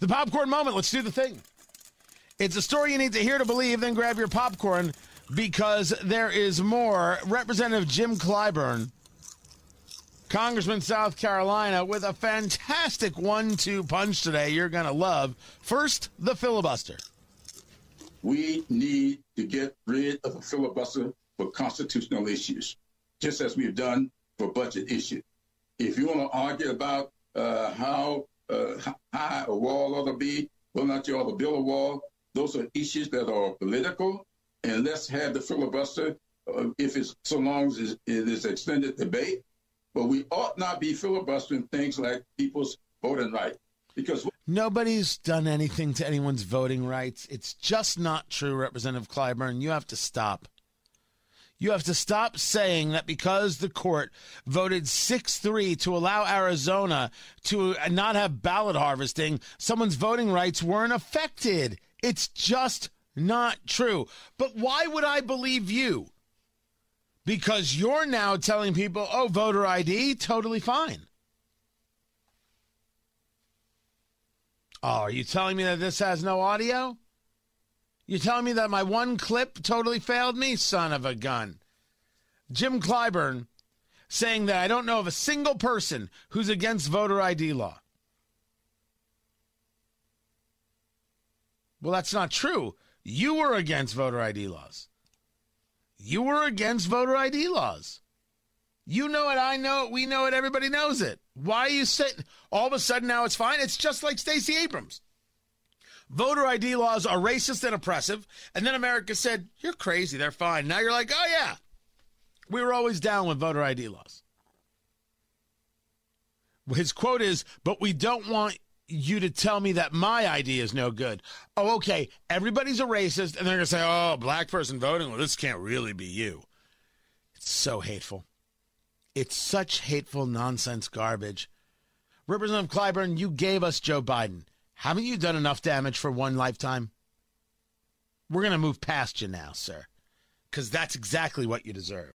The popcorn moment. Let's do the thing. It's a story you need to hear to believe, then grab your popcorn because there is more. Representative Jim Clyburn, Congressman South Carolina, with a fantastic one two punch today you're going to love. First, the filibuster. We need to get rid of the filibuster for constitutional issues, just as we've done for budget issues. If you want to argue about uh, how uh, high a wall ought to be, whether or not you ought to build a wall, those are issues that are political, and let's have the filibuster uh, if it's so long as it is extended debate. But we ought not be filibustering things like people's voting right because nobody's done anything to anyone's voting rights. It's just not true, Representative Clyburn. You have to stop. You have to stop saying that because the court voted 6 3 to allow Arizona to not have ballot harvesting, someone's voting rights weren't affected. It's just not true. But why would I believe you? Because you're now telling people, oh, voter ID, totally fine. Oh, are you telling me that this has no audio? You're telling me that my one clip totally failed me? Son of a gun. Jim Clyburn saying that I don't know of a single person who's against voter ID law. Well, that's not true. You were against voter ID laws. You were against voter ID laws. You know it, I know it, we know it, everybody knows it. Why are you sitting all of a sudden now it's fine? It's just like Stacey Abrams. Voter ID laws are racist and oppressive, and then America said, You're crazy, they're fine. Now you're like, Oh, yeah, we were always down with voter ID laws. His quote is, But we don't want you to tell me that my idea is no good. Oh, okay. Everybody's a racist, and they're going to say, oh, black person voting. Well, this can't really be you. It's so hateful. It's such hateful nonsense garbage. Representative Clyburn, you gave us Joe Biden. Haven't you done enough damage for one lifetime? We're going to move past you now, sir, because that's exactly what you deserve.